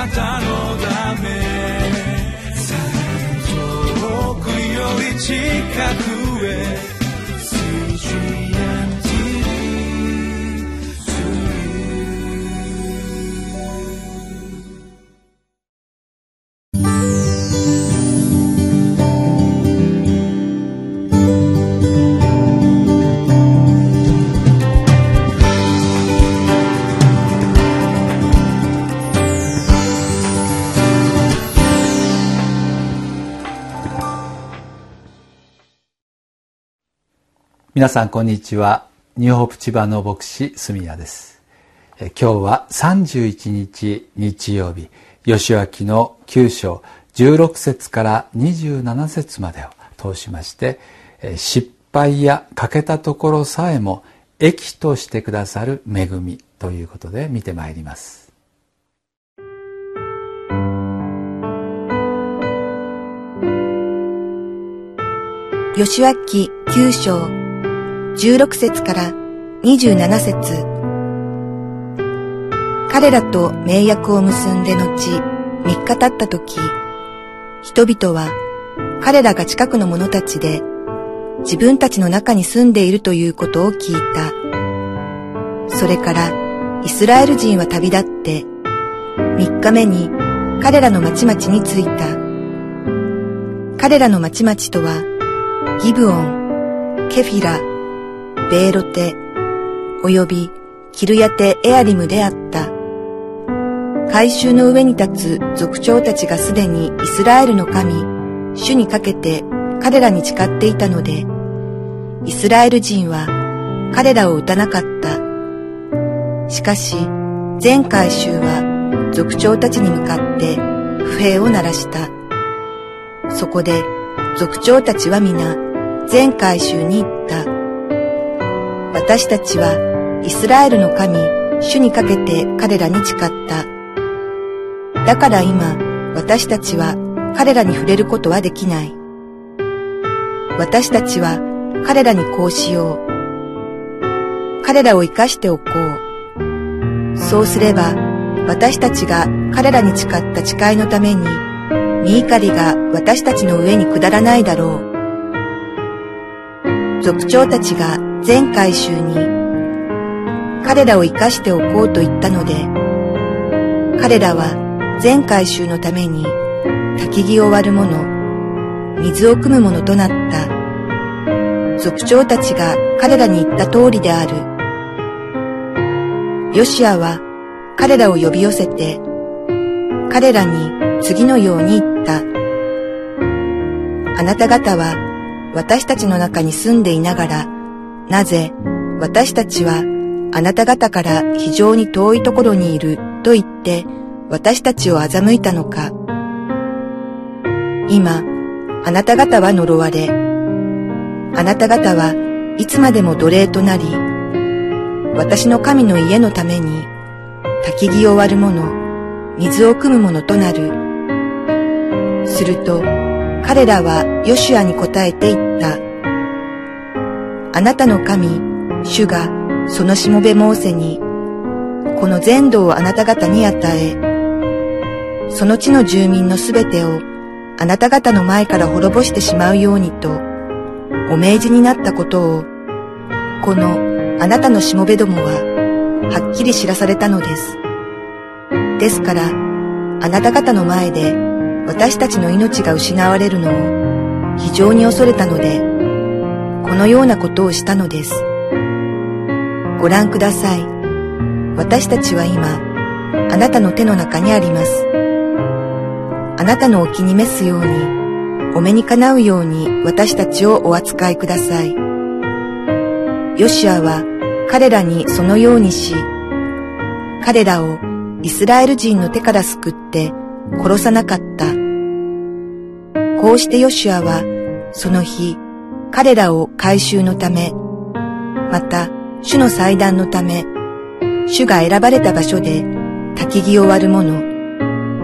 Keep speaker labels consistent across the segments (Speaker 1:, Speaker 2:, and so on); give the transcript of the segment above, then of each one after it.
Speaker 1: なたのため。遠くより近く。
Speaker 2: 皆さんこんにちは。ニューホープ千葉の牧師住谷です。今日は31日日曜日吉脇の9章16節から27節までを通しまして失敗や欠けたところさえも益としてくださる恵みということで見てまいります。
Speaker 3: 吉脇9章16節から27節彼らと盟約を結んで後、3日経った時、人々は彼らが近くの者たちで自分たちの中に住んでいるということを聞いた。それからイスラエル人は旅立って3日目に彼らの町々に着いた。彼らの町々とはギブオン、ケフィラ、ベーロテ、及びキルヤテ・エアリムであった。改宗の上に立つ族長たちがすでにイスラエルの神、主にかけて彼らに誓っていたので、イスラエル人は彼らを撃たなかった。しかし、全改宗は族長たちに向かって不平を鳴らした。そこで族長たちは皆全改宗に言った。私たちはイスラエルの神、主にかけて彼らに誓った。だから今、私たちは彼らに触れることはできない。私たちは彼らにこうしよう。彼らを生かしておこう。そうすれば、私たちが彼らに誓った誓いのために、身怒りが私たちの上に下らないだろう。族長たちが全回収に彼らを生かしておこうと言ったので彼らは全回収のために焚き木を割る者水を汲む者となった。族長たちが彼らに言った通りである。ヨシアは彼らを呼び寄せて彼らに次のように言った。あなた方は私たちの中に住んでいながらなぜ私たちはあなた方から非常に遠いところにいると言って私たちを欺いたのか。今、あなた方は呪われ、あなた方はいつまでも奴隷となり、私の神の家のために焚き木を割る者、水を汲む者となる。すると、彼らはヨシュアに答えて言った。あなたの神、主がそのしもべモーセに、この全土をあなた方に与え、その地の住民のすべてをあなた方の前から滅ぼしてしまうようにと、お命じになったことを、このあなたのしもべどもは、はっきり知らされたのです。ですから、あなた方の前で私たちの命が失われるのを非常に恐れたので、このようなことをしたのです。ご覧ください。私たちは今、あなたの手の中にあります。あなたのお気に召すように、お目にかなうように私たちをお扱いください。ヨシアは彼らにそのようにし、彼らをイスラエル人の手から救って殺さなかった。こうしてヨシュアはその日、彼らを回収のため、また主の祭壇のため、主が選ばれた場所で焚き木を割る者、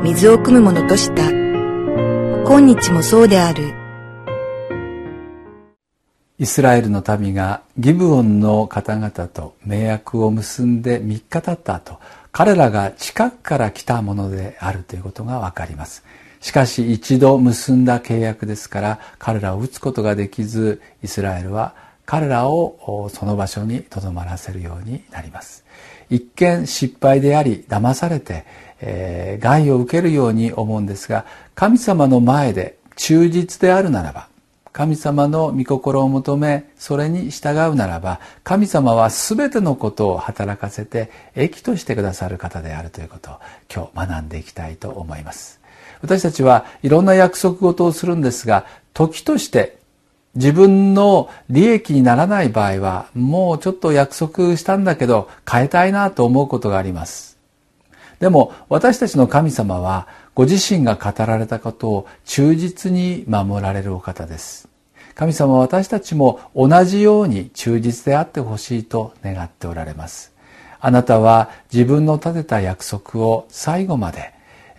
Speaker 3: 水を汲む者とした。今日もそうである。
Speaker 2: イスラエルの民がギブオンの方々と盟約を結んで3日経った後、彼らが近くから来たものであるということがわかりますしかし一度結んだ契約ですから彼らを撃つことができずイスラエルは彼らをその場所にとどまらせるようになります。一見失敗であり騙されて、えー、害を受けるように思うんですが神様の前で忠実であるならば神様の御心を求めそれに従うならば神様は全てのことを働かせて益としてくださる方であるということを今日学んでいきたいと思います。私たちはいろんな約束事をするんですが時として自分の利益にならない場合はもうちょっと約束したんだけど変えたいなと思うことがあります。でも私たちの神様はご自身が語られたことを忠実に守られるお方です。神様は私たちも同じように忠実であってほしいと願っておられます。あなたは自分の立てた約束を最後まで、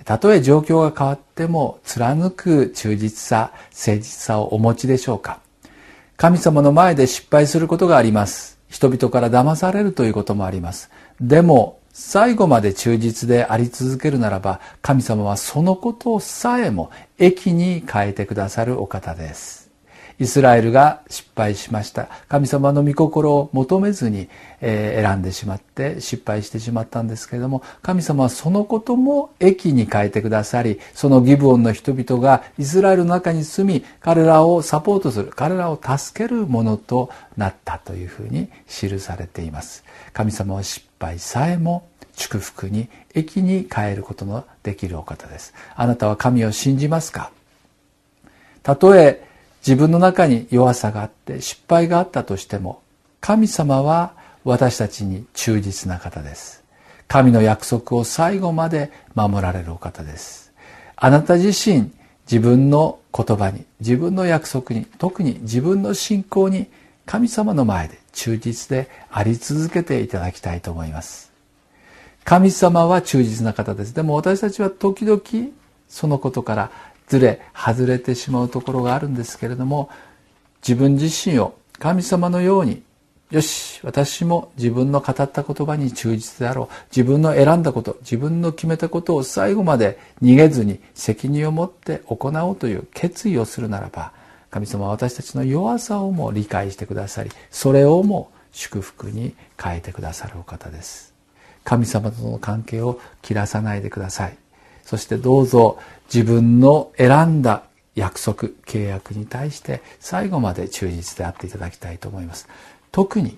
Speaker 2: たとえ状況が変わっても貫く忠実さ、誠実さをお持ちでしょうか神様の前で失敗することがあります。人々から騙されるということもあります。でも、最後まで忠実であり続けるならば神様はそのことさえも益に変えてくださるお方です。イスラエルが失敗しました。神様の御心を求めずに、選んでしまって失敗してしまったんですけれども神様はそのことも益に変えてくださりそのギブオンの人々がイスラエルの中に住み彼らをサポートする彼らを助けるものとなったというふうに記されています。神様は失敗さえも祝福に益に変えることのできるお方です。あなたは神を信じますか？たとえ自分の中に弱さがあって失敗があったとしても神様は私たちに忠実な方です。神の約束を最後まで守られるお方です。あなた自身自分の言葉に自分の約束に特に自分の信仰に神様の前で忠実であり続けていただきたいと思います。神様は忠実な方です。でも私たちは時々そのことからずれ外れてしまうところがあるんですけれども自分自身を神様のようによし私も自分の語った言葉に忠実であろう自分の選んだこと自分の決めたことを最後まで逃げずに責任を持って行おうという決意をするならば神様は私たちの弱さをも理解してくださりそれをも祝福に変えてくださるお方です。神様との関係を切らさないでください。そしてどうぞ自分の選んだ約束契約に対して最後まで忠実であっていただきたいと思います。特に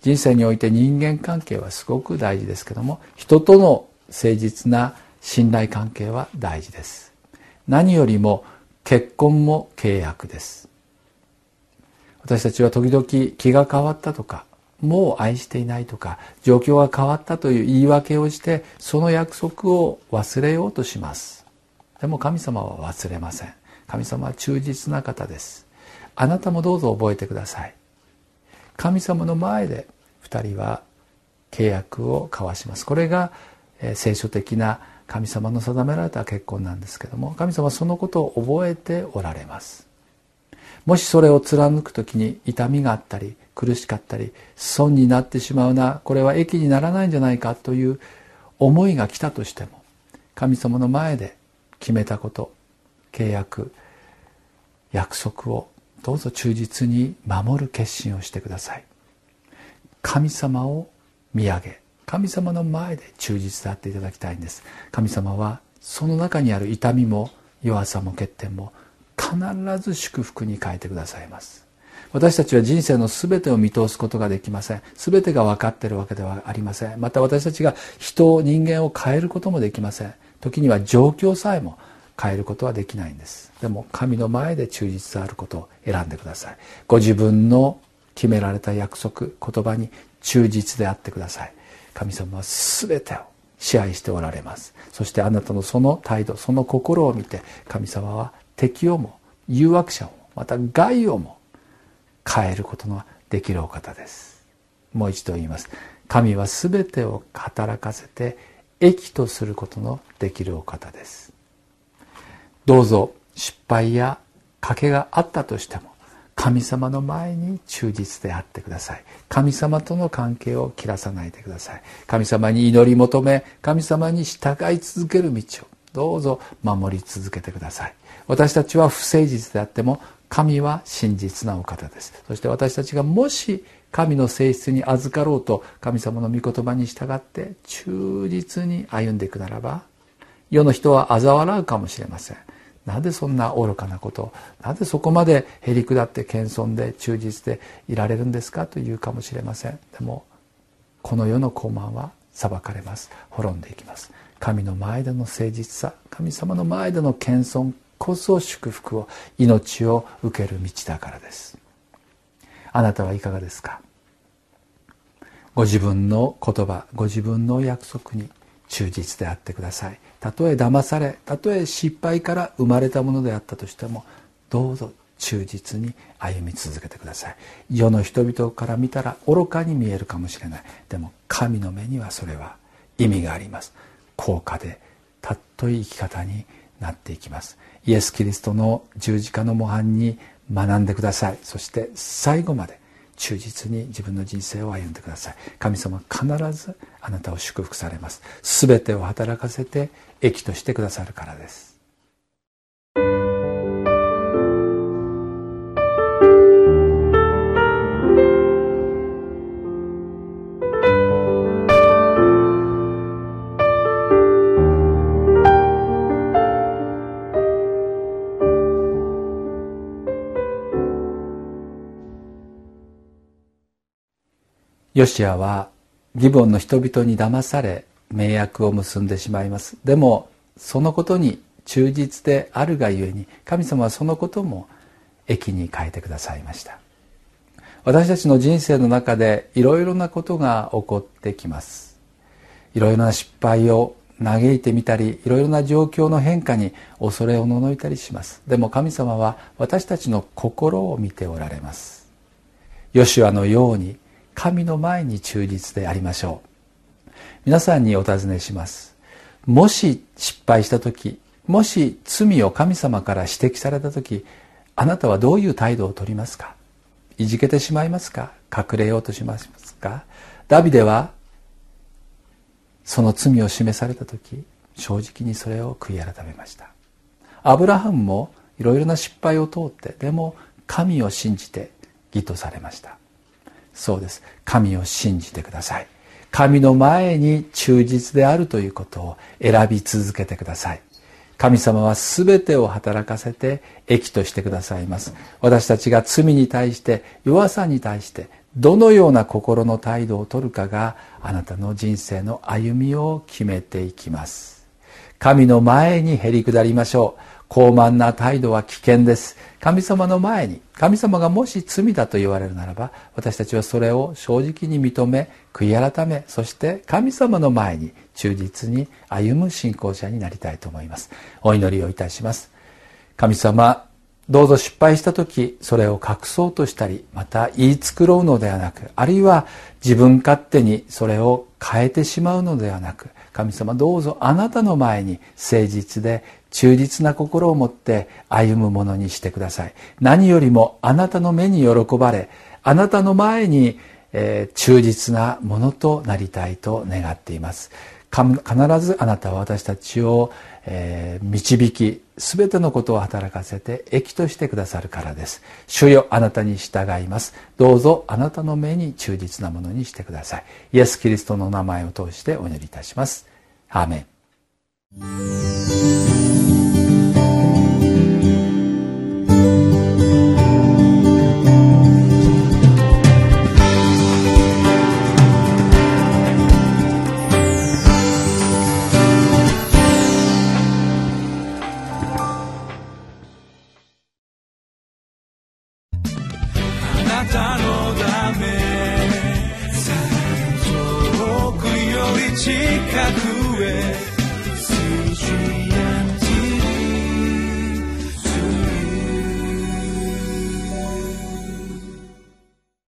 Speaker 2: 人生において人間関係はすごく大事ですけども人との誠実な信頼関係は大事です。何よりも結婚も契約です。私たちは時々気が変わったとかもう愛していないとか状況が変わったという言い訳をしてその約束を忘れようとします。でも神様は忘れません。神様は忠実な方です。あなたもどうぞ覚えてください。神様の前で二人は契約を交わします。これが聖書的な神様の定められた結婚なんですけども神様はそのことを覚えておられます。もしそれを貫く時に痛みがあったり苦しかったり損になってしまうなこれは益にならないんじゃないかという思いが来たとしても神様の前で決めたこと契約約束をどうぞ忠実に守る決心をしてください。神様を見上げ神様の前で忠実であっていただきたいんです。神様はその中にある痛みも弱さも欠点も必ず祝福に変えてくださいます。私たちは人生の全てを見通すことができません。全てが分かっているわけではありません。また私たちが人を人間を変えることもできません。時には状況さえも変えることはできないんです。でも神の前で忠実であることを選んでください。ご自分の決められた約束言葉に忠実であってください。神様は全てを支配しておられます。そしてあなたのその態度その心を見て神様は敵をも誘惑者をまた害をも変えることのできるお方です。もう一度言います。神は全てを働かせて益とすることのできるお方です。どうぞ失敗や賭けがあったとしても神様の前に忠実であってください。神様との関係を切らさないでください。神様に祈り求め神様に従い続ける道をどうぞ守り続けてください。私たちは不誠実であっても神は真実なお方です。そして私たちがもし神の性質に預かろうと神様の御言葉に従って忠実に歩んでいくならば世の人は嘲笑うかもしれません。なぜそんな愚かなことなぜそこまでへり下って謙遜で忠実でいられるんですかというかもしれません。でもこの世の高慢は裁かれます。滅んでいきます。神の前での誠実さ神様の前での謙遜こそ祝福を命を受ける道だからです。あなたはいかがですか？ご自分の言葉ご自分の約束に忠実であってください。たとえ騙されたとえ失敗から生まれたものであったとしてもどうぞ忠実に歩み続けてください。世の人々から見たら愚かに見えるかもしれない。でも神の目にはそれは意味があります。高価でたっとい生き方になっていきます。イエス・キリストの十字架の模範に学んでください。そして最後まで忠実に自分の人生を歩んでください。神様必ずあなたを祝福されます。全てを働かせて益としてくださるからです。ヨシアはギボンの人々に騙され盟約を結んでしまいます。でもそのことに忠実であるがゆえに神様はそのことも益に変えてくださいました。私たちの人生の中でいろいろなことが起こってきます。いろいろな失敗を嘆いてみたりいろいろな状況の変化に恐れをののいたりします。でも神様は私たちの心を見ておられます。ヨシュアのように神の前に忠実でありましょう。皆さんにお尋ねします。もし失敗した時もし罪を神様から指摘された時あなたはどういう態度をとりますか？いじけてしまいますか？隠れようとしますか？ダビデはその罪を示された時正直にそれを悔い改めました。アブラハムもいろいろな失敗を通ってでも神を信じて義とされました。そうです。神を信じてください。神の前に忠実であるということを選び続けてください。神様は全てを働かせて益としてくださいます。私たちが罪に対して弱さに対してどのような心の態度をとるかがあなたの人生の歩みを決めていきます。神の前にへり下りましょう。高慢な態度は危険です。神様の前に神様がもし罪だと言われるならば私たちはそれを正直に認め悔い改めそして神様の前に忠実に歩む信仰者になりたいと思います。お祈りをいたします。神様どうぞ失敗した時それを隠そうとしたりまた言い繕うのではなくあるいは自分勝手にそれを変えてしまうのではなく神様どうぞあなたの前に誠実で忠実な心を持って歩むものにしてください。何よりもあなたの目に喜ばれあなたの前に、えー、忠実なものとなりたいと願っています。必ずあなたは私たちを、えー、導き全てのことを働かせて益としてくださるからです。主よあなたに従います。どうぞあなたの目に忠実なものにしてください。イエス・キリストの名前を通してお祈りいたします。アーメン。